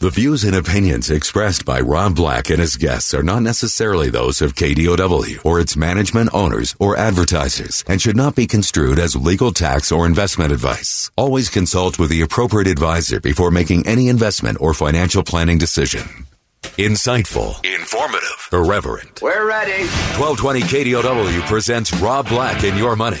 The views and opinions expressed by Rob Black and his guests are not necessarily those of KDOW or its management owners or advertisers and should not be construed as legal tax or investment advice. Always consult with the appropriate advisor before making any investment or financial planning decision. Insightful, informative, irreverent. We're ready. 1220 KDOW presents Rob Black and Your Money.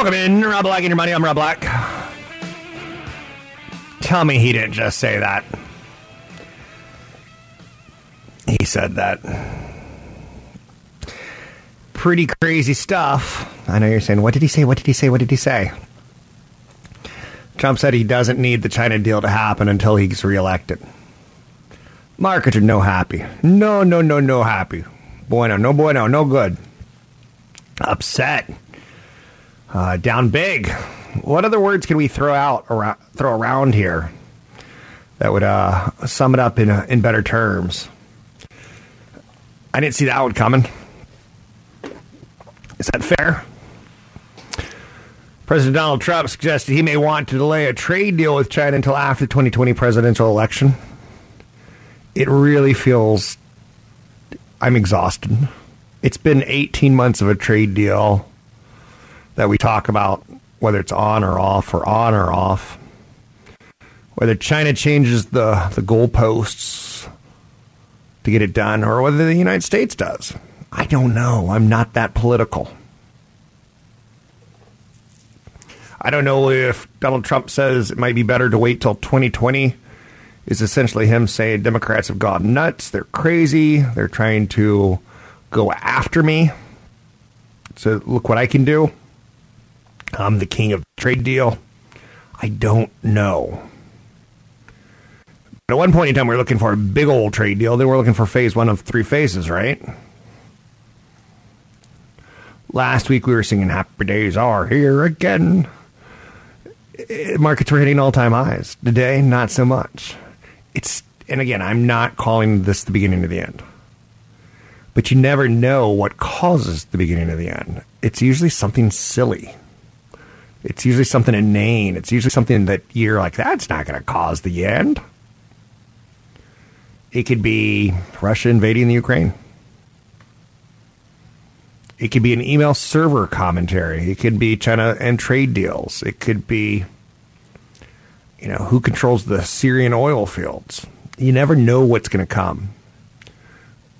Welcome in, Rob Black and your money. I'm Rob Black. Tell me he didn't just say that. He said that. Pretty crazy stuff. I know you're saying, what did he say? What did he say? What did he say? Trump said he doesn't need the China deal to happen until he's reelected. Markets are no happy. No, no, no, no happy. Bueno, no bueno, no good. Upset uh, down big. What other words can we throw out around, throw around here that would uh, sum it up in uh, in better terms? I didn't see that one coming. Is that fair? President Donald Trump suggested he may want to delay a trade deal with China until after the 2020 presidential election. It really feels I'm exhausted. It's been 18 months of a trade deal that we talk about, whether it's on or off or on or off, whether China changes the, the goalposts to get it done or whether the United States does. I don't know. I'm not that political. I don't know if Donald Trump says it might be better to wait till 2020 is essentially him saying Democrats have gone nuts. They're crazy. They're trying to go after me. So look what I can do. I'm the king of trade deal. I don't know. But at one point in time, we were looking for a big old trade deal. Then we're looking for phase one of three phases, right? Last week, we were singing Happy Days Are Here Again. Eh, Markets were hitting all time highs. Today, not so much. It's, and again, I'm not calling this the beginning of the end. But you never know what causes the beginning of the end. It's usually something silly. It's usually something inane. It's usually something that you're like, that's not going to cause the end. It could be Russia invading the Ukraine. It could be an email server commentary. It could be China and trade deals. It could be, you know, who controls the Syrian oil fields. You never know what's going to come.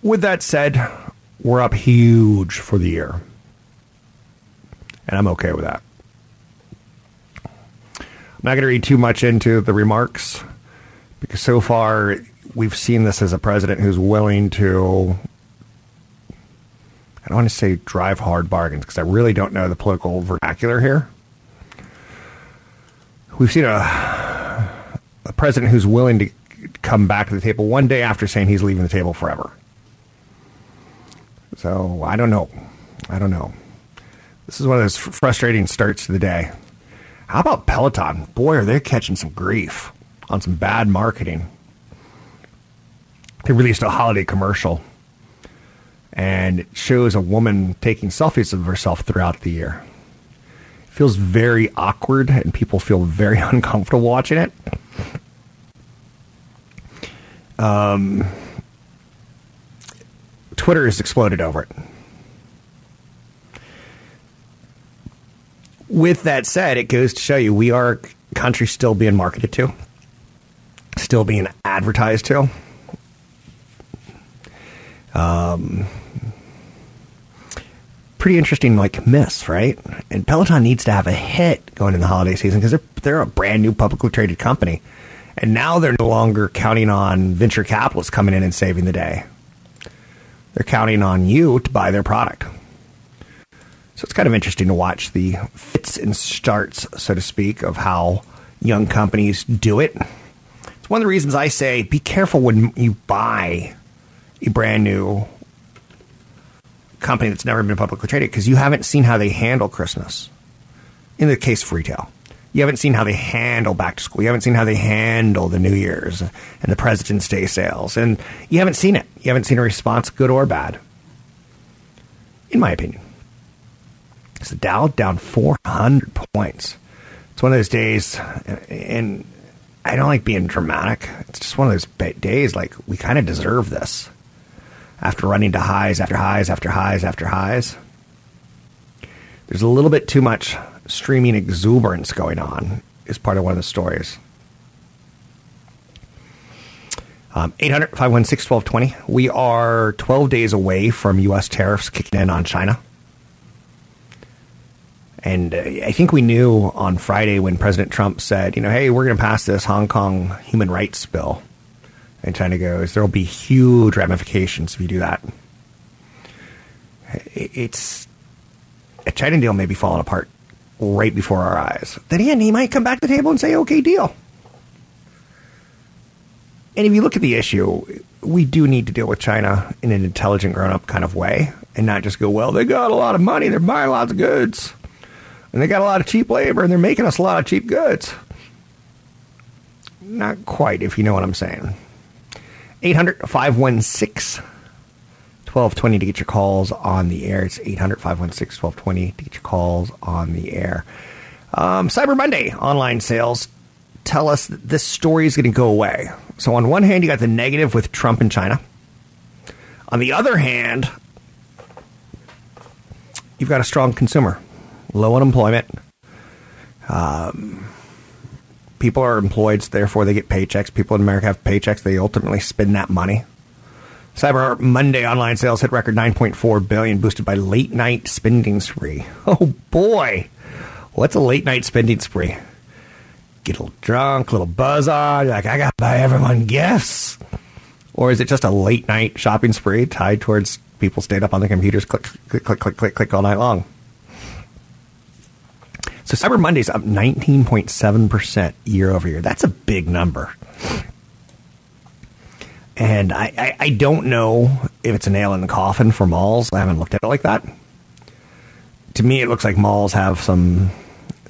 With that said, we're up huge for the year. And I'm okay with that. I'm not going to read too much into the remarks because so far we've seen this as a president who's willing to, I don't want to say drive hard bargains because I really don't know the political vernacular here. We've seen a, a president who's willing to come back to the table one day after saying he's leaving the table forever. So I don't know. I don't know. This is one of those frustrating starts to the day. How about Peloton? Boy, are they catching some grief on some bad marketing. They released a holiday commercial and it shows a woman taking selfies of herself throughout the year. It feels very awkward and people feel very uncomfortable watching it. Um, Twitter has exploded over it. With that said, it goes to show you we are a country still being marketed to, still being advertised to. Um, pretty interesting, like myths, right? And Peloton needs to have a hit going in the holiday season because they're they're a brand new publicly traded company, and now they're no longer counting on venture capitalists coming in and saving the day. They're counting on you to buy their product. So it's kind of interesting to watch the fits and starts, so to speak, of how young companies do it. It's one of the reasons I say be careful when you buy a brand new company that's never been publicly traded because you haven't seen how they handle Christmas. In the case of retail, you haven't seen how they handle back to school. You haven't seen how they handle the New Year's and the President's Day sales. And you haven't seen it. You haven't seen a response, good or bad, in my opinion. So Dow down 400 points. It's one of those days, and I don't like being dramatic. It's just one of those days like we kind of deserve this after running to highs after highs after highs after highs. There's a little bit too much streaming exuberance going on, is part of one of the stories. Um, 800 516 1220. We are 12 days away from U.S. tariffs kicking in on China. And uh, I think we knew on Friday when President Trump said, you know, hey, we're going to pass this Hong Kong human rights bill. And China goes, there will be huge ramifications if you do that. It's a China deal may be falling apart right before our eyes. Then again, he might come back to the table and say, okay, deal. And if you look at the issue, we do need to deal with China in an intelligent, grown up kind of way and not just go, well, they got a lot of money, they're buying lots of goods and they got a lot of cheap labor and they're making us a lot of cheap goods. Not quite, if you know what I'm saying. 800 516 1220 to get your calls on the air. It's 800 516 1220 to get your calls on the air. Um, Cyber Monday online sales tell us that this story is going to go away. So, on one hand, you got the negative with Trump and China. On the other hand, you've got a strong consumer low unemployment. Um, people are employed, so therefore they get paychecks. People in America have paychecks. They ultimately spend that money. Cyber Monday online sales hit record 9.4 billion, boosted by late night spending spree. Oh boy, what's a late night spending spree? Get a little drunk, a little buzz on, like I got to buy everyone gifts, or is it just a late night shopping spree tied towards people staying up on their computers, click, click, click, click, click, click all night long? So Cyber Monday's up 19.7% year over year. That's a big number. And I, I, I, don't know if it's a nail in the coffin for malls. I haven't looked at it like that. To me, it looks like malls have some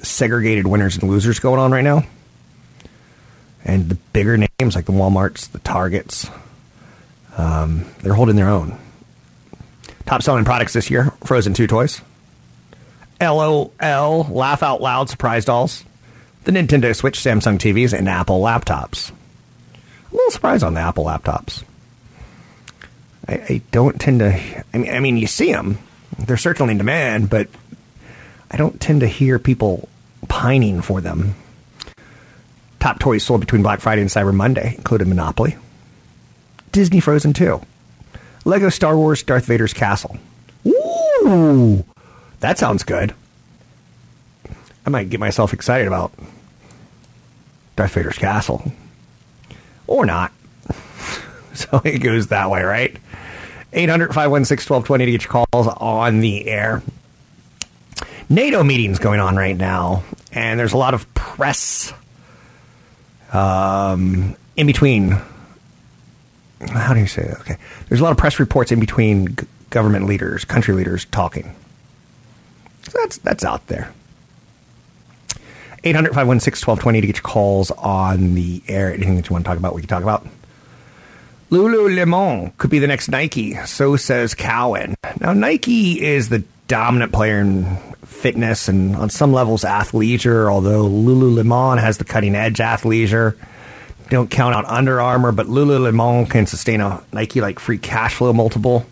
segregated winners and losers going on right now. And the bigger names like the Walmarts, the Targets, um, they're holding their own. Top selling products this year Frozen 2 toys. LOL, laugh out loud surprise dolls, the Nintendo Switch, Samsung TVs, and Apple laptops. A little surprise on the Apple laptops. I, I don't tend to. I mean, I mean, you see them; they're certainly in demand, but I don't tend to hear people pining for them. Top toys sold between Black Friday and Cyber Monday included Monopoly, Disney Frozen 2, Lego Star Wars Darth Vader's Castle. Ooh, that sounds good. I might get myself excited about Darth Vader's castle. Or not. so it goes that way, right? 800 516 1220 to get your calls on the air. NATO meetings going on right now, and there's a lot of press um, in between. How do you say that? Okay. There's a lot of press reports in between government leaders, country leaders talking. So that's that's out there. 800 516 1220 to get your calls on the air. Anything that you want to talk about, we can talk about. Lululemon could be the next Nike, so says Cowen. Now, Nike is the dominant player in fitness and on some levels athleisure, although Lululemon has the cutting edge athleisure. Don't count out Under Armour, but Lululemon can sustain a Nike like free cash flow multiple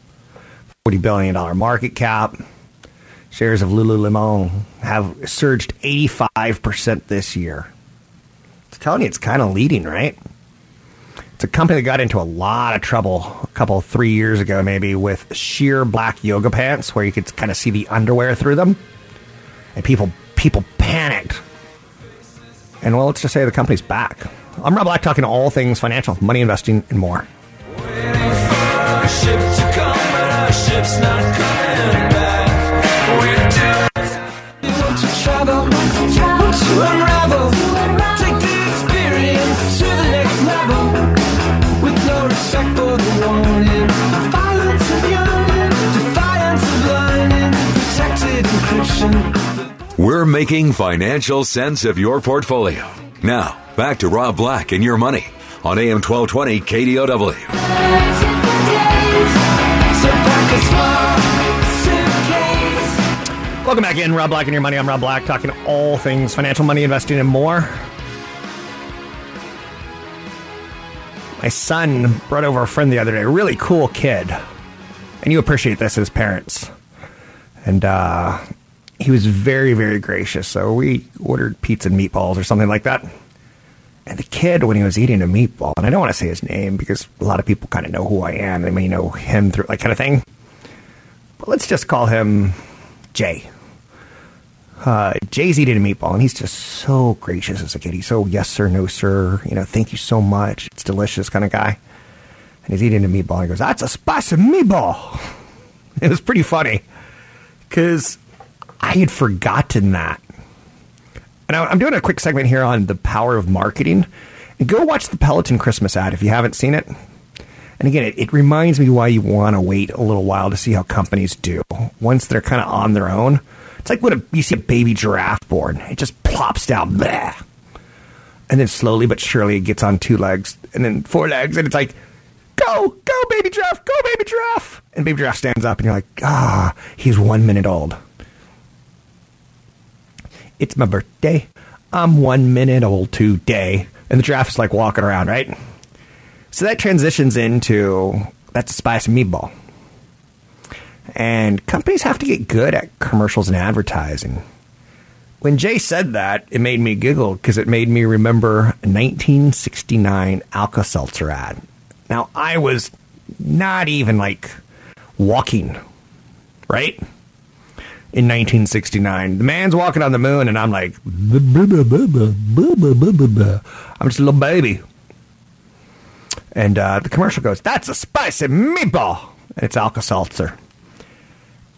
$40 billion market cap. Shares of Lululemon have surged 85% this year. It's telling you it's kind of leading, right? It's a company that got into a lot of trouble a couple, three years ago, maybe, with sheer black yoga pants where you could kind of see the underwear through them. And people people panicked. And well, let's just say the company's back. I'm Rob Black, talking all things financial, money investing, and more. Making financial sense of your portfolio. Now, back to Rob Black and your money on AM 1220 KDOW. Welcome back in, Rob Black and your money. I'm Rob Black, talking all things financial, money, investing, and more. My son brought over a friend the other day, a really cool kid, and you appreciate this as parents. And uh, he was very, very gracious. So we ordered pizza and meatballs or something like that. And the kid, when he was eating a meatball, and I don't want to say his name because a lot of people kind of know who I am. They may know him through like kind of thing. But let's just call him Jay. Uh, Jay's eating a meatball, and he's just so gracious as a kid. He's so yes sir, no sir. You know, thank you so much. It's delicious kind of guy. And he's eating a meatball. And he goes, "That's a spicy meatball." It was pretty funny because I had forgotten that. And I'm doing a quick segment here on the power of marketing. Go watch the Peloton Christmas ad if you haven't seen it. And again, it, it reminds me why you want to wait a little while to see how companies do once they're kind of on their own. It's like when a, you see a baby giraffe born, it just plops down, bleh. and then slowly but surely it gets on two legs, and then four legs, and it's like, go, go, baby giraffe, go, baby giraffe, and baby giraffe stands up, and you're like, ah, he's one minute old. It's my birthday. I'm one minute old today, and the giraffe is like walking around, right? So that transitions into that's a spice meatball. And companies have to get good at commercials and advertising. When Jay said that, it made me giggle because it made me remember a 1969 Alka Seltzer ad. Now, I was not even like walking, right? In 1969. The man's walking on the moon, and I'm like, I'm just a little baby. And uh, the commercial goes, That's a spicy meatball. And it's Alka Seltzer.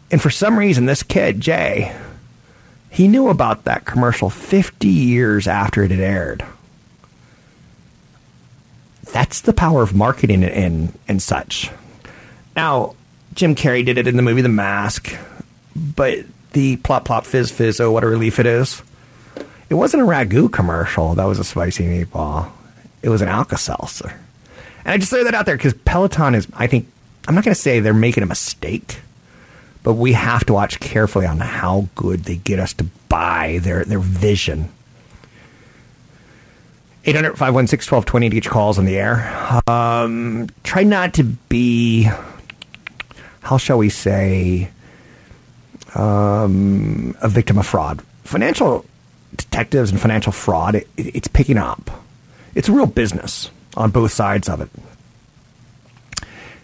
And for some reason, this kid, Jay, he knew about that commercial 50 years after it had aired. That's the power of marketing and, and such. Now, Jim Carrey did it in the movie The Mask, but the plop plop fizz fizz, oh, what a relief it is. It wasn't a ragu commercial that was a spicy meatball. It was an Alka Seltzer. And I just throw that out there because Peloton is, I think, I'm not going to say they're making a mistake, but we have to watch carefully on how good they get us to buy their, their vision. 800 516 1220 to get your calls on the air. Um, try not to be, how shall we say, um, a victim of fraud. Financial detectives and financial fraud, it, it's picking up. It's a real business on both sides of it.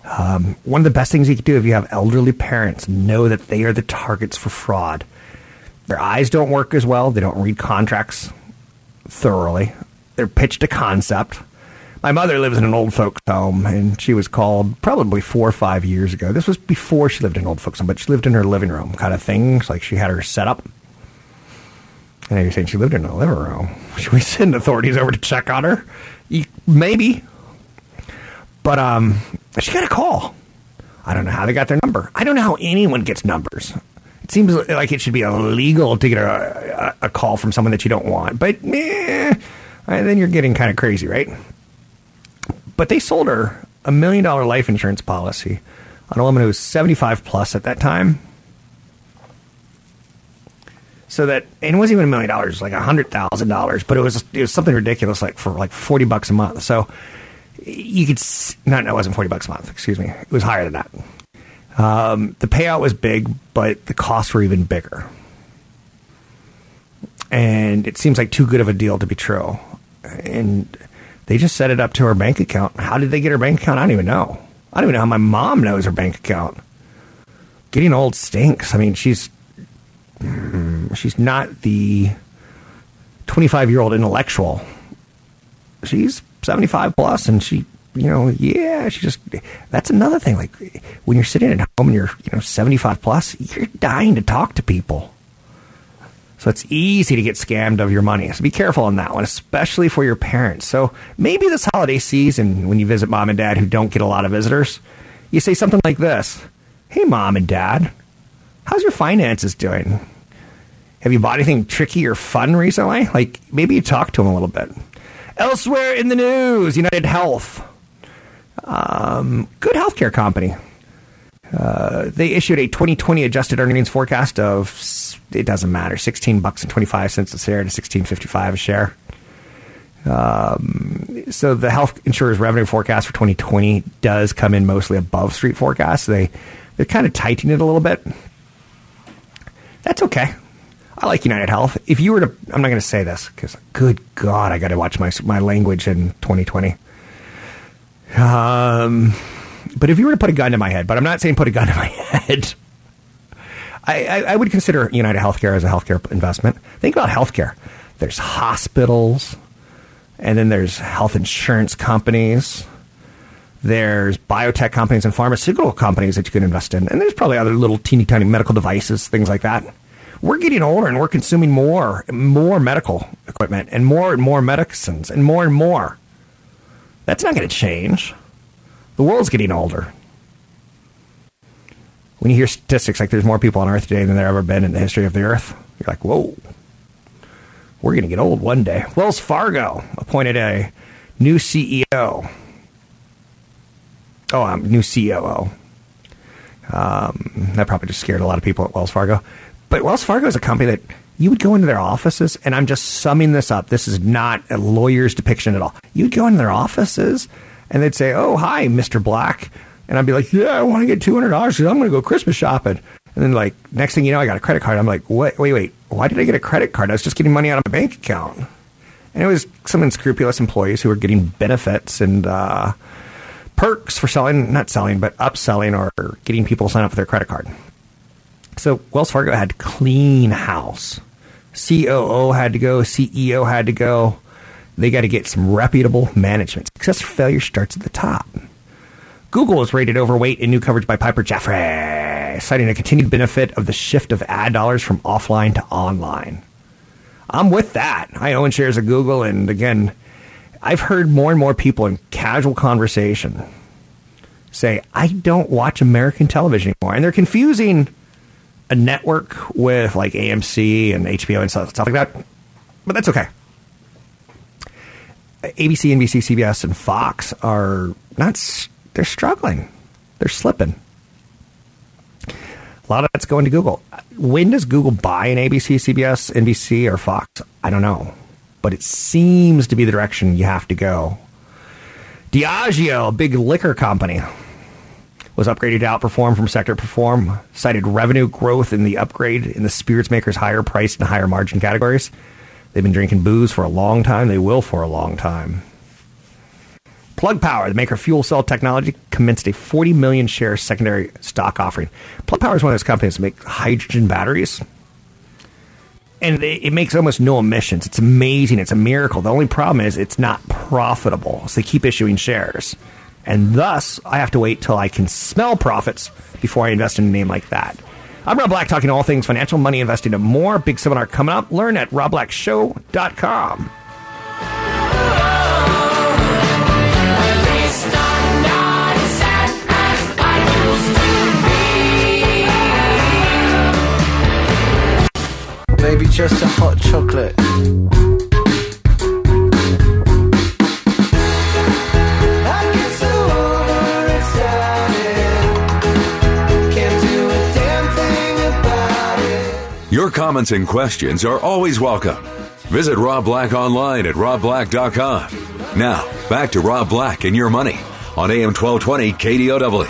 Um, one of the best things you can do if you have elderly parents, know that they are the targets for fraud. Their eyes don't work as well. They don't read contracts thoroughly. They're pitched a concept. My mother lives in an old folks home, and she was called probably four or five years ago. This was before she lived in an old folks home, but she lived in her living room, kind of things. Like she had her set up. And you're saying she lived in a living room. Should we send authorities over to check on her? Maybe. But um, she got a call. I don't know how they got their number. I don't know how anyone gets numbers. It seems like it should be illegal to get a, a, a call from someone that you don't want. But eh, then you're getting kind of crazy, right? But they sold her a million dollar life insurance policy on a woman who was 75 plus at that time. So that and it wasn't even a million dollars, like a hundred thousand dollars, but it was it was something ridiculous, like for like forty bucks a month. So you could no, no, it wasn't forty bucks a month. Excuse me, it was higher than that. Um, the payout was big, but the costs were even bigger. And it seems like too good of a deal to be true. And they just set it up to her bank account. How did they get her bank account? I don't even know. I don't even know how my mom knows her bank account. Getting old stinks. I mean, she's mm, she's not the 25 year old intellectual. She's 75 plus and she, you know, yeah, she just, that's another thing. Like when you're sitting at home and you're, you know, 75 plus, you're dying to talk to people. So it's easy to get scammed of your money. So be careful on that one, especially for your parents. So maybe this holiday season, when you visit mom and dad who don't get a lot of visitors, you say something like this Hey, mom and dad, how's your finances doing? Have you bought anything tricky or fun recently? Like maybe you talk to them a little bit. Elsewhere in the news, United Health, um, good healthcare company. Uh, they issued a 2020 adjusted earnings forecast of it doesn't matter 16 bucks and 25 cents a share to 16.55 a share. Um, so the health insurers revenue forecast for 2020 does come in mostly above street forecasts. They they're kind of tightening it a little bit. That's okay. I like United Health. If you were to, I'm not going to say this because, good God, I got to watch my my language in 2020. Um, but if you were to put a gun to my head, but I'm not saying put a gun to my head. I, I, I would consider United Healthcare as a healthcare investment. Think about healthcare. There's hospitals, and then there's health insurance companies. There's biotech companies and pharmaceutical companies that you can invest in, and there's probably other little teeny tiny medical devices, things like that we're getting older and we're consuming more more medical equipment and more and more medicines and more and more. That's not going to change. The world's getting older. When you hear statistics like there's more people on Earth today than there ever been in the history of the Earth, you're like, whoa, we're going to get old one day. Wells Fargo appointed a new CEO. Oh, um, new COO. Um, that probably just scared a lot of people at Wells Fargo. But Wells Fargo is a company that you would go into their offices, and I'm just summing this up. This is not a lawyer's depiction at all. You'd go into their offices, and they'd say, "Oh, hi, Mister Black," and I'd be like, "Yeah, I want to get two hundred dollars because I'm going to go Christmas shopping." And then, like, next thing you know, I got a credit card. I'm like, "What? Wait, wait. Why did I get a credit card? I was just getting money out of my bank account." And it was some unscrupulous employees who were getting benefits and uh, perks for selling, not selling, but upselling or getting people to sign up for their credit card. So Wells Fargo had clean house. COO had to go, CEO had to go. They got to get some reputable management. Success or failure starts at the top. Google is rated overweight in new coverage by Piper Jaffray, citing a continued benefit of the shift of ad dollars from offline to online. I'm with that. I own shares of Google, and again, I've heard more and more people in casual conversation say, I don't watch American television anymore. And they're confusing a network with like AMC and HBO and stuff, stuff like that. But that's okay. ABC, NBC, CBS, and Fox are not, they're struggling. They're slipping. A lot of that's going to Google. When does Google buy an ABC, CBS, NBC, or Fox? I don't know. But it seems to be the direction you have to go. Diageo, a big liquor company, was upgraded to outperform from sector perform, cited revenue growth in the upgrade in the spirits makers' higher priced and higher margin categories. They've been drinking booze for a long time. They will for a long time. Plug Power, the maker of fuel cell technology, commenced a 40 million share secondary stock offering. Plug Power is one of those companies that make hydrogen batteries. And it makes almost no emissions. It's amazing. It's a miracle. The only problem is it's not profitable. So they keep issuing shares. And thus, I have to wait till I can smell profits before I invest in a name like that. I'm Rob Black, talking all things financial, money, investing, and more. Big seminar coming up. Learn at robblackshow.com. Maybe just a hot chocolate. comments and questions are always welcome. Visit Rob Black online at robblack.com. Now, back to Rob Black and your money on AM 1220 KDOW.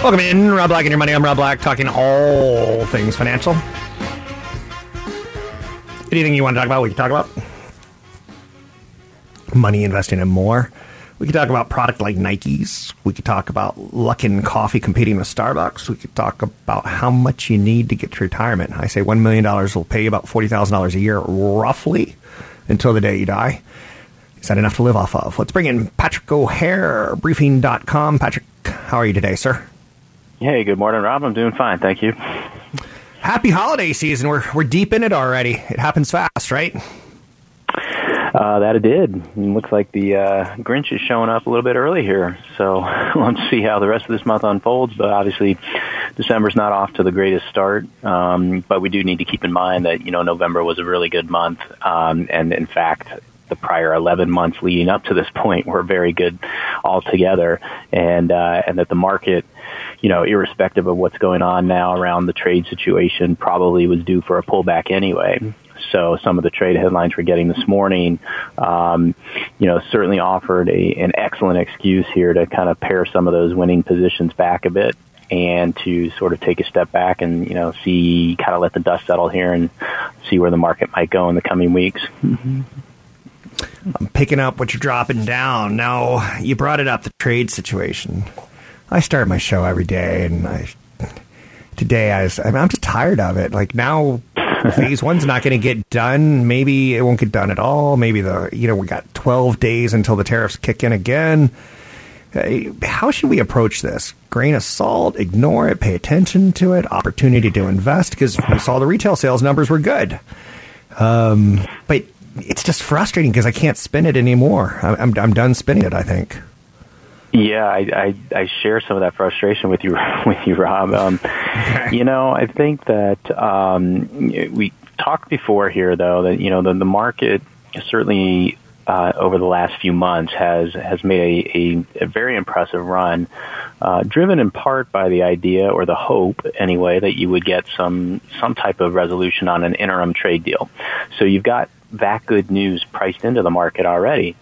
Welcome in, Rob Black and your money. I'm Rob Black, talking all things financial. Anything you want to talk about, we can talk about. Money investing in more. We could talk about product like Nikes. We could talk about Luckin Coffee competing with Starbucks. We could talk about how much you need to get to retirement. I say $1 million will pay you about $40,000 a year, roughly, until the day you die. Is that enough to live off of? Let's bring in Patrick O'Hare, briefing.com. Patrick, how are you today, sir? Hey, good morning, Rob. I'm doing fine. Thank you. Happy holiday season. We're, we're deep in it already. It happens fast, right? Uh, that it did. It looks like the uh, Grinch is showing up a little bit early here. So let's see how the rest of this month unfolds. But obviously, December's not off to the greatest start. Um, but we do need to keep in mind that you know November was a really good month, um, and in fact, the prior 11 months leading up to this point were very good altogether, and uh, and that the market, you know, irrespective of what's going on now around the trade situation, probably was due for a pullback anyway. So some of the trade headlines we're getting this morning, um, you know, certainly offered a, an excellent excuse here to kind of pare some of those winning positions back a bit and to sort of take a step back and, you know, see, kind of let the dust settle here and see where the market might go in the coming weeks. Mm-hmm. I'm picking up what you're dropping down. Now, you brought it up, the trade situation. I start my show every day, and I today I was, I'm just tired of it. Like now, phase one's not going to get done. Maybe it won't get done at all. Maybe the you know we got 12 days until the tariffs kick in again. How should we approach this? Grain of salt, ignore it, pay attention to it, opportunity to invest because we saw the retail sales numbers were good. Um, but it's just frustrating because I can't spin it anymore. I'm, I'm done spinning it. I think. Yeah, I, I, I share some of that frustration with you with you, Rob. Um, you know, I think that um, we talked before here, though, that you know the, the market certainly uh, over the last few months has has made a, a, a very impressive run, uh, driven in part by the idea or the hope, anyway, that you would get some some type of resolution on an interim trade deal. So you've got that good news priced into the market already.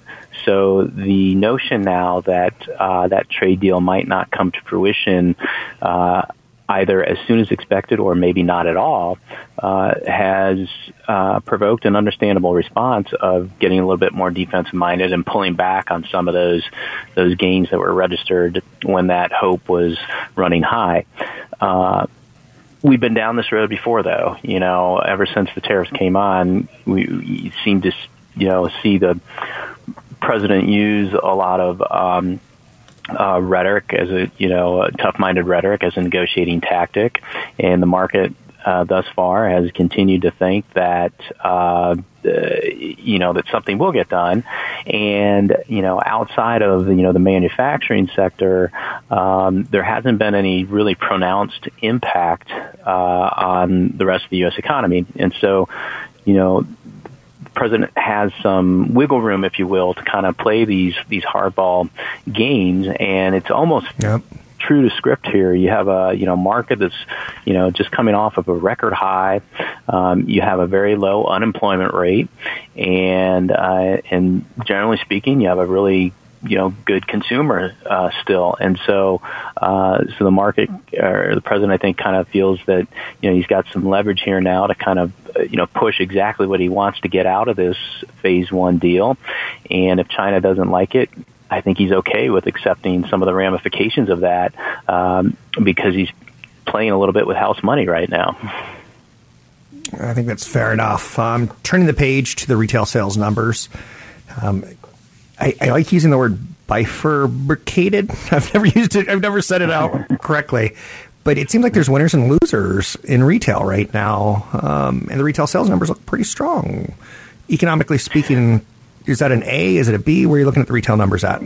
So the notion now that uh, that trade deal might not come to fruition uh, either as soon as expected or maybe not at all, uh, has uh, provoked an understandable response of getting a little bit more defensive minded and pulling back on some of those those gains that were registered when that hope was running high. Uh, we've been down this road before, though. You know, ever since the tariffs came on, we, we seem to you know see the president use a lot of um, uh, rhetoric as a you know tough-minded rhetoric as a negotiating tactic, and the market uh, thus far has continued to think that uh, you know that something will get done, and you know outside of you know the manufacturing sector, um, there hasn't been any really pronounced impact uh, on the rest of the U.S. economy, and so you know president has some wiggle room, if you will, to kind of play these these hardball games, and it's almost. Yep. True to script here. You have a you know market that's you know just coming off of a record high. Um, you have a very low unemployment rate, and uh, and generally speaking, you have a really you know good consumer uh, still, and so uh, so the market or the president I think kind of feels that you know he's got some leverage here now to kind of you know push exactly what he wants to get out of this phase one deal, and if China doesn't like it, I think he's okay with accepting some of the ramifications of that um, because he's playing a little bit with house money right now. I think that's fair enough. Um, turning the page to the retail sales numbers, um, I, I like using the word bifurcated. I've never used it. I've never said it out correctly, but it seems like there's winners and losers in retail right now, um, and the retail sales numbers look pretty strong. Economically speaking, is that an A? Is it a B? Where are you looking at the retail numbers at?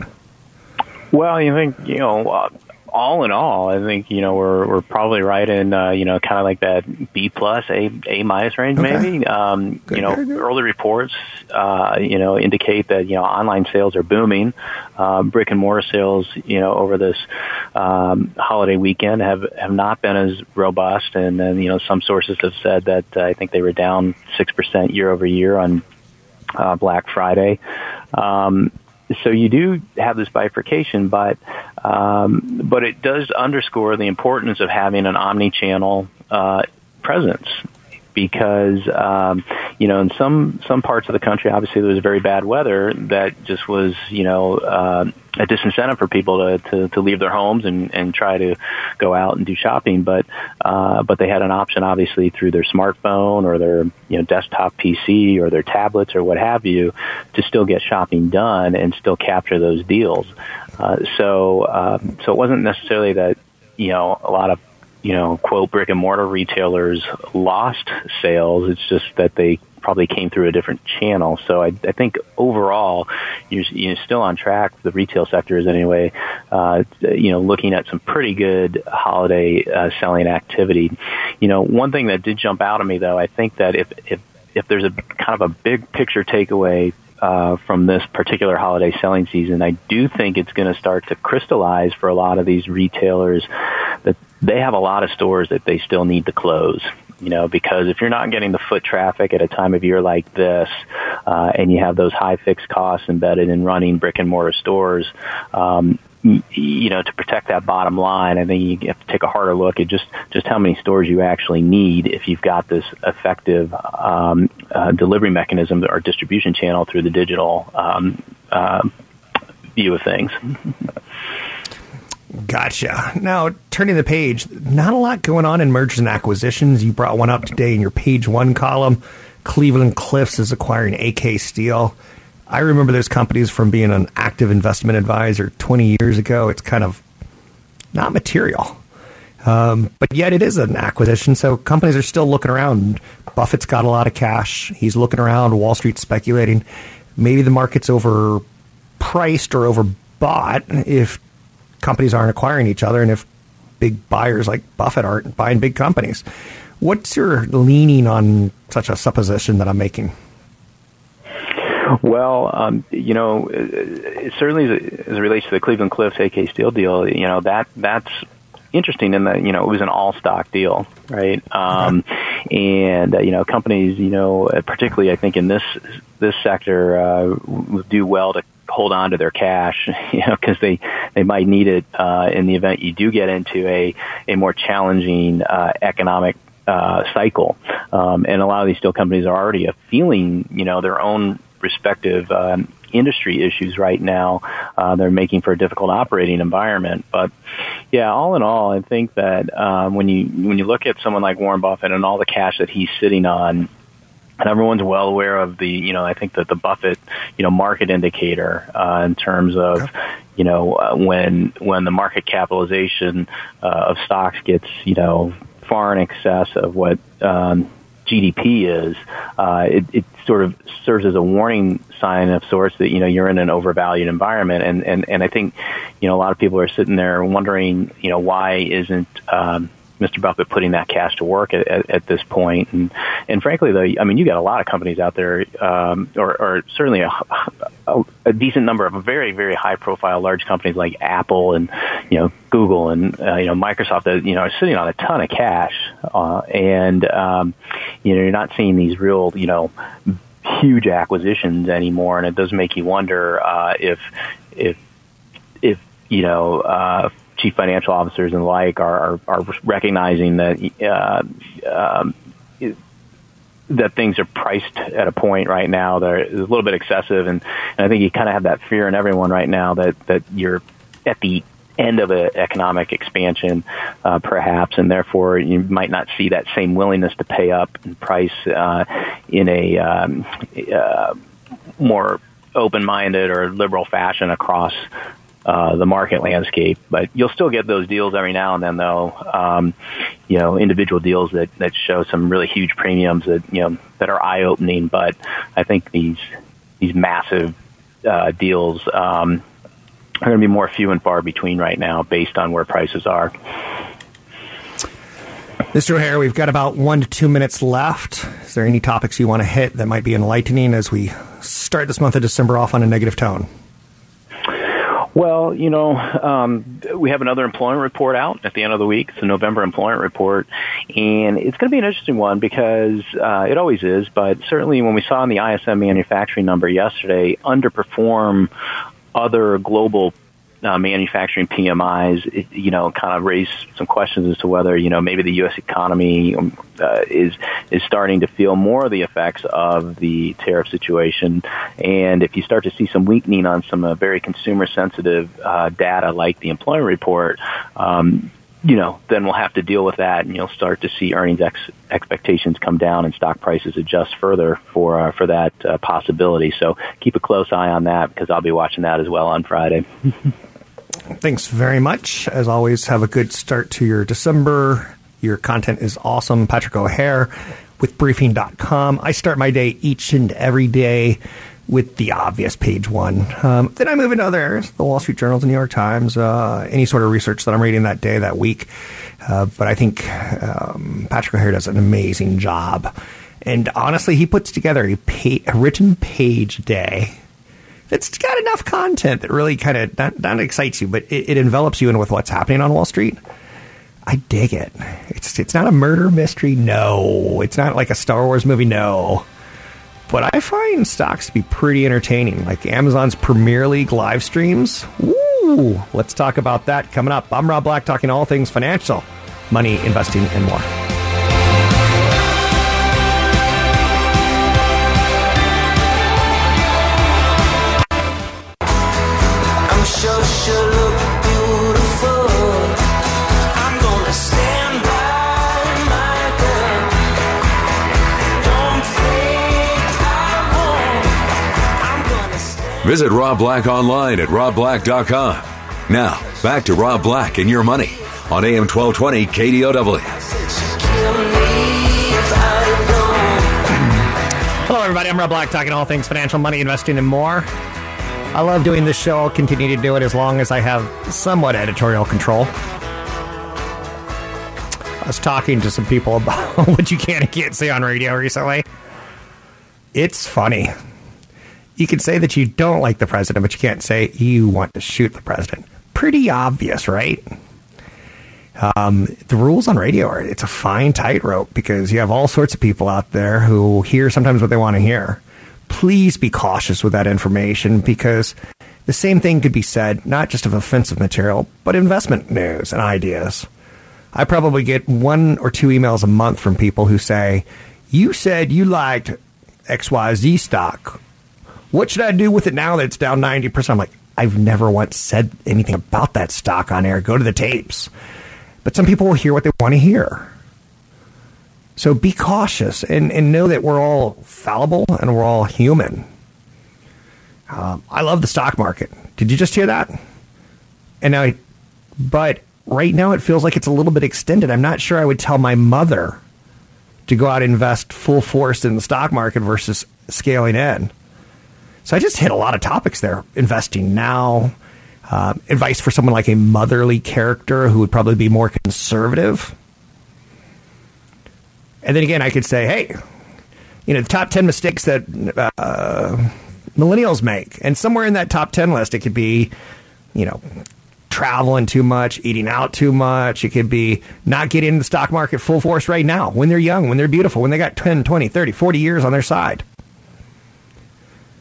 Well, you think you know uh, all in all, I think you know we're we're probably right in uh, you know kind of like that B plus A A minus range okay. maybe. Um, good, you know, early reports uh, you know indicate that you know online sales are booming. Um, brick and mortar sales you know over this um, holiday weekend have have not been as robust, and then you know some sources have said that uh, I think they were down six percent year over year on uh, Black Friday. Um, so you do have this bifurcation, but um, but it does underscore the importance of having an omni-channel uh, presence because um, you know in some some parts of the country, obviously there was very bad weather that just was you know uh, a disincentive for people to, to, to leave their homes and, and try to go out and do shopping. But uh, but they had an option, obviously, through their smartphone or their you know desktop PC or their tablets or what have you, to still get shopping done and still capture those deals. Uh, so uh, so it wasn't necessarily that you know a lot of you know, quote, brick and mortar retailers lost sales. It's just that they probably came through a different channel. So I, I think overall, you're, you're still on track. The retail sector is anyway, uh, you know, looking at some pretty good holiday uh, selling activity. You know, one thing that did jump out at me though, I think that if, if, if there's a kind of a big picture takeaway uh, from this particular holiday selling season, I do think it's going to start to crystallize for a lot of these retailers that they have a lot of stores that they still need to close. You know, because if you're not getting the foot traffic at a time of year like this, uh, and you have those high fixed costs embedded in running brick and mortar stores, um, you know, to protect that bottom line, I think you have to take a harder look at just just how many stores you actually need if you've got this effective um, uh, delivery mechanism or distribution channel through the digital um, uh, view of things. Gotcha. Now, turning the page, not a lot going on in mergers and acquisitions. You brought one up today in your page one column. Cleveland Cliffs is acquiring AK Steel. I remember those companies from being an active investment advisor 20 years ago. It's kind of not material. Um, but yet it is an acquisition, so companies are still looking around. Buffett's got a lot of cash. He's looking around. Wall Street's speculating. Maybe the market's overpriced or overbought if companies aren't acquiring each other and if big buyers like Buffett aren't buying big companies. What's your leaning on such a supposition that I'm making? Well, um, you know, it certainly as it relates to the Cleveland Cliffs AK Steel deal, you know that that's interesting in that you know it was an all stock deal, right? Um, and uh, you know companies, you know, particularly I think in this this sector, uh, do well to hold on to their cash, you know, because they they might need it uh, in the event you do get into a a more challenging uh, economic uh, cycle. Um, and a lot of these steel companies are already feeling, you know, their own respective um, industry issues right now. Uh, they're making for a difficult operating environment. But yeah, all in all, I think that um, when you when you look at someone like Warren Buffett and all the cash that he's sitting on, and everyone's well aware of the, you know, I think that the Buffett, you know, market indicator uh, in terms of, you know, uh, when when the market capitalization uh, of stocks gets, you know, far in excess of what um, GDP is, uh, it, it sort of serves as a warning sign of sorts that you know you're in an overvalued environment, and and and I think, you know, a lot of people are sitting there wondering, you know, why isn't um, Mr. Buffett putting that cash to work at, at, at this point. And, and frankly, though, I mean, you got a lot of companies out there, um, or, or certainly a, a, a decent number of very, very high profile large companies like Apple and, you know, Google and, uh, you know, Microsoft that, you know, are sitting on a ton of cash. Uh, and, um, you know, you're not seeing these real, you know, huge acquisitions anymore. And it does make you wonder, uh, if, if, if, you know, uh, chief financial officers and the like are, are, are recognizing that uh, um, that things are priced at a point right now that is a little bit excessive, and, and I think you kind of have that fear in everyone right now that that you're at the end of an economic expansion, uh, perhaps, and therefore you might not see that same willingness to pay up and price uh, in a um, uh, more open-minded or liberal fashion across uh, the market landscape. But you'll still get those deals every now and then, though. Um, you know, individual deals that that show some really huge premiums that you know that are eye opening. But I think these these massive uh, deals um, are going to be more few and far between right now, based on where prices are. Mr. O'Hare, we've got about one to two minutes left. Is there any topics you want to hit that might be enlightening as we start this month of December off on a negative tone? Well, you know, um, we have another employment report out at the end of the week. It's a November employment report, and it's going to be an interesting one because uh, it always is. But certainly, when we saw in the ISM manufacturing number yesterday underperform other global uh, manufacturing PMIs, it, you know, kind of raise some questions as to whether you know maybe the U.S. economy um, uh, is is starting to feel more of the effects of the tariff situation, and if you start to see some weakening on some uh, very consumer sensitive uh, data like the employment report. Um, you know, then we'll have to deal with that, and you'll start to see earnings ex- expectations come down and stock prices adjust further for uh, for that uh, possibility. So keep a close eye on that because I'll be watching that as well on Friday. Thanks very much. As always, have a good start to your December. Your content is awesome. Patrick O'Hare with briefing.com. I start my day each and every day with the obvious page one. Um, then I move into other areas, the Wall Street Journal, the New York Times, uh, any sort of research that I'm reading that day, that week. Uh, but I think um, Patrick O'Hare does an amazing job. And honestly, he puts together a, pa- a written page day it's got enough content that really kind of not, not, excites you, but it, it, envelops you in with what's happening on Wall Street. I dig it. It's it's not a murder mystery, no. It's not like a Star Wars movie, no. But I find stocks to be pretty entertaining, like Amazon's Premier League live streams. Woo! Let's talk about that coming up. I'm Rob Black, talking all things financial, money, investing, and more. Visit Rob Black online at robblack.com. Now, back to Rob Black and your money on AM 1220 KDOW. Hello, everybody. I'm Rob Black, talking all things financial, money, investing, and more. I love doing this show. I'll continue to do it as long as I have somewhat editorial control. I was talking to some people about what you can and can't say on radio recently. It's funny you can say that you don't like the president, but you can't say you want to shoot the president. Pretty obvious, right? Um, the rules on radio are it's a fine tightrope because you have all sorts of people out there who hear sometimes what they want to hear. Please be cautious with that information because the same thing could be said not just of offensive material, but investment news and ideas. I probably get one or two emails a month from people who say, You said you liked XYZ stock what should I do with it now that it's down 90%? I'm like, I've never once said anything about that stock on air. Go to the tapes. But some people will hear what they want to hear. So be cautious and, and know that we're all fallible and we're all human. Um, I love the stock market. Did you just hear that? And now, but right now it feels like it's a little bit extended. I'm not sure I would tell my mother to go out and invest full force in the stock market versus scaling in. So I just hit a lot of topics there. Investing now, uh, advice for someone like a motherly character who would probably be more conservative. And then again, I could say, hey, you know, the top 10 mistakes that uh, millennials make. And somewhere in that top 10 list, it could be, you know, traveling too much, eating out too much. It could be not getting in the stock market full force right now when they're young, when they're beautiful, when they got 10, 20, 30, 40 years on their side.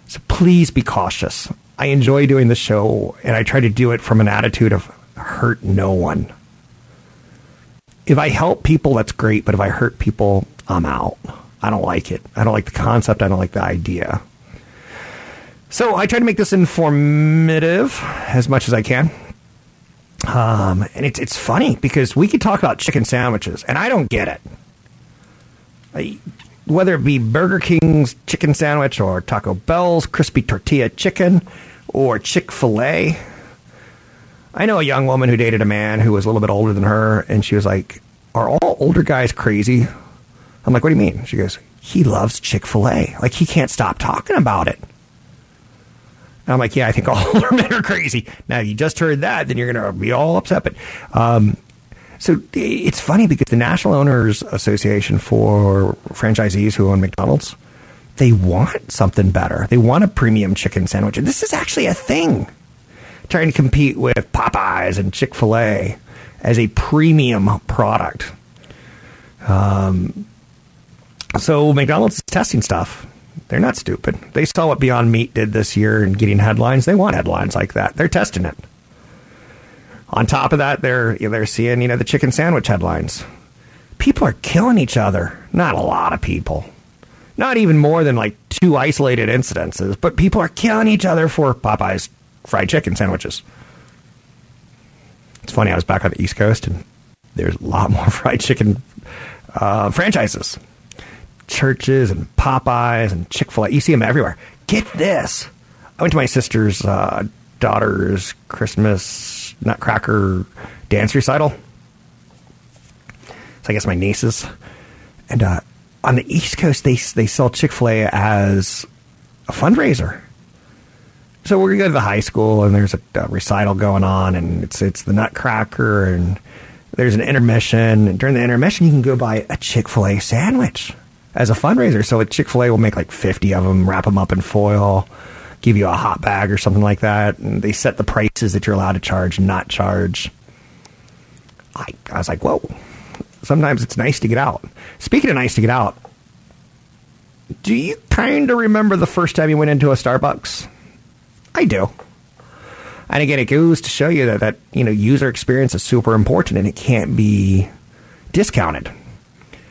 So please be cautious. I enjoy doing the show, and I try to do it from an attitude of hurt no one. If I help people, that's great, but if I hurt people, I'm out. I don't like it. I don't like the concept. I don't like the idea. So I try to make this informative as much as I can. Um, and it's it's funny because we could talk about chicken sandwiches, and I don't get it. I, whether it be Burger King's chicken sandwich or Taco Bell's crispy tortilla chicken or Chick fil A. I know a young woman who dated a man who was a little bit older than her, and she was like, Are all older guys crazy? I'm like, What do you mean? She goes, He loves Chick fil A. Like, he can't stop talking about it. And I'm like, Yeah, I think all older men are crazy. Now, if you just heard that, then you're going to be all upset. But um, so it's funny because the National Owners Association for franchisees who own McDonald's, they want something better. They want a premium chicken sandwich. And this is actually a thing. Trying to compete with Popeyes and Chick fil A as a premium product. Um, so McDonald's is testing stuff. They're not stupid. They saw what Beyond Meat did this year and getting headlines. They want headlines like that. They're testing it. On top of that, they're they're seeing you know the chicken sandwich headlines. People are killing each other. Not a lot of people. Not even more than like two isolated incidences, but people are killing each other for Popeyes fried chicken sandwiches. It's funny. I was back on the East Coast, and there's a lot more fried chicken uh, franchises, churches, and Popeyes and Chick Fil A. You see them everywhere. Get this. I went to my sister's uh, daughter's Christmas Nutcracker dance recital. So I guess my nieces, and uh, on the East Coast they they sell Chick Fil A as a fundraiser. So we're gonna go to the high school, and there's a, a recital going on, and it's it's the Nutcracker, and there's an intermission. And during the intermission, you can go buy a Chick Fil A sandwich as a fundraiser. So Chick Fil A will make like 50 of them, wrap them up in foil, give you a hot bag or something like that, and they set the prices that you're allowed to charge and not charge. I, I was like, whoa. Sometimes it's nice to get out. Speaking of nice to get out, do you kind of remember the first time you went into a Starbucks? I do. And again, it goes to show you that, that you know user experience is super important and it can't be discounted.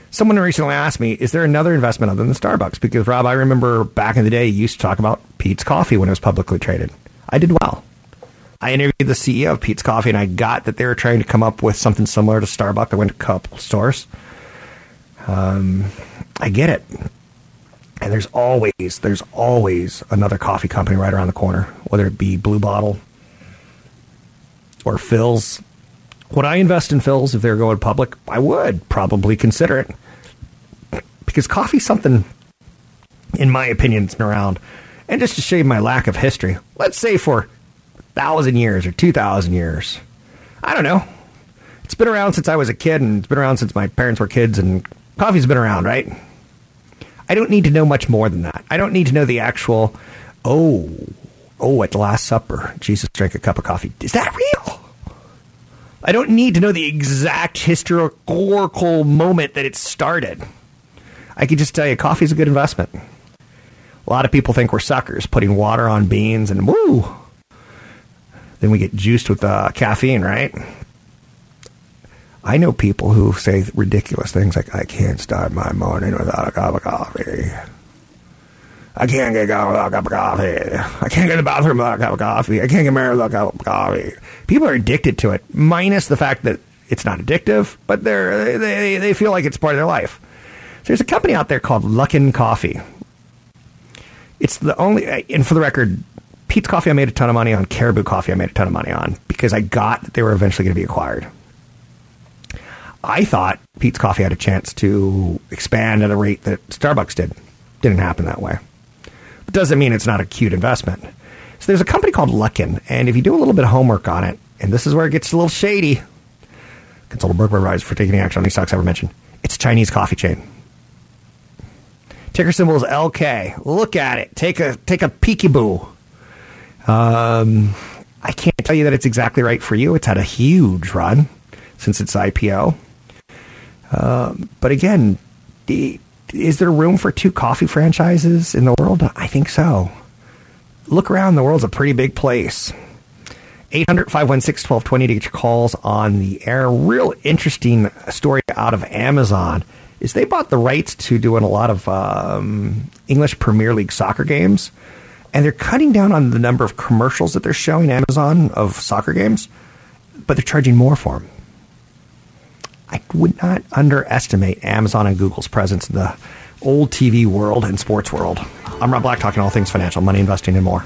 Someone recently asked me, "Is there another investment other than Starbucks?" Because Rob, I remember back in the day, you used to talk about Peet's Coffee when it was publicly traded. I did well. I interviewed the CEO of Peet's Coffee, and I got that they were trying to come up with something similar to Starbucks. I went to a couple stores. Um, I get it. And there's always there's always another coffee company right around the corner, whether it be Blue Bottle or Philz. Would I invest in Philz if they're going public? I would probably consider it because coffee's something, in my opinion, that's been around. And just to you my lack of history, let's say for a thousand years or two thousand years, I don't know. It's been around since I was a kid, and it's been around since my parents were kids, and coffee's been around, right? I don't need to know much more than that. I don't need to know the actual, oh, oh, at the Last Supper, Jesus drank a cup of coffee. Is that real? I don't need to know the exact historical moment that it started. I can just tell you, coffee's a good investment. A lot of people think we're suckers, putting water on beans and woo. Then we get juiced with uh, caffeine, right? I know people who say ridiculous things like, I can't start my morning without a cup of coffee. I can't get a cup of coffee. I can't get in the bathroom without a cup of coffee. I can't get married without a cup of coffee. People are addicted to it, minus the fact that it's not addictive, but they're, they, they feel like it's part of their life. So there's a company out there called Luckin Coffee. It's the only, and for the record, Peet's Coffee I made a ton of money on, Caribou Coffee I made a ton of money on because I got that they were eventually going to be acquired. I thought Peet's Coffee had a chance to expand at a rate that Starbucks did. Didn't happen that way. Doesn't mean it's not a cute investment. So there's a company called Luckin, and if you do a little bit of homework on it, and this is where it gets a little shady, consult a broker advisor for taking action on any stocks ever mentioned. It's a Chinese coffee chain. Ticker symbol is LK. Look at it. Take a take a peekaboo. Um, I can't tell you that it's exactly right for you. It's had a huge run since its IPO. Um, but again, the, is there room for two coffee franchises in the world? I think so. Look around, the world's a pretty big place. 800 516 1220 to get your calls on the air. Real interesting story out of Amazon is they bought the rights to doing a lot of um, English Premier League soccer games, and they're cutting down on the number of commercials that they're showing Amazon of soccer games, but they're charging more for them. I would not underestimate Amazon and Google's presence in the old TV world and sports world. I'm Rob Black, talking all things financial, money, investing, and more.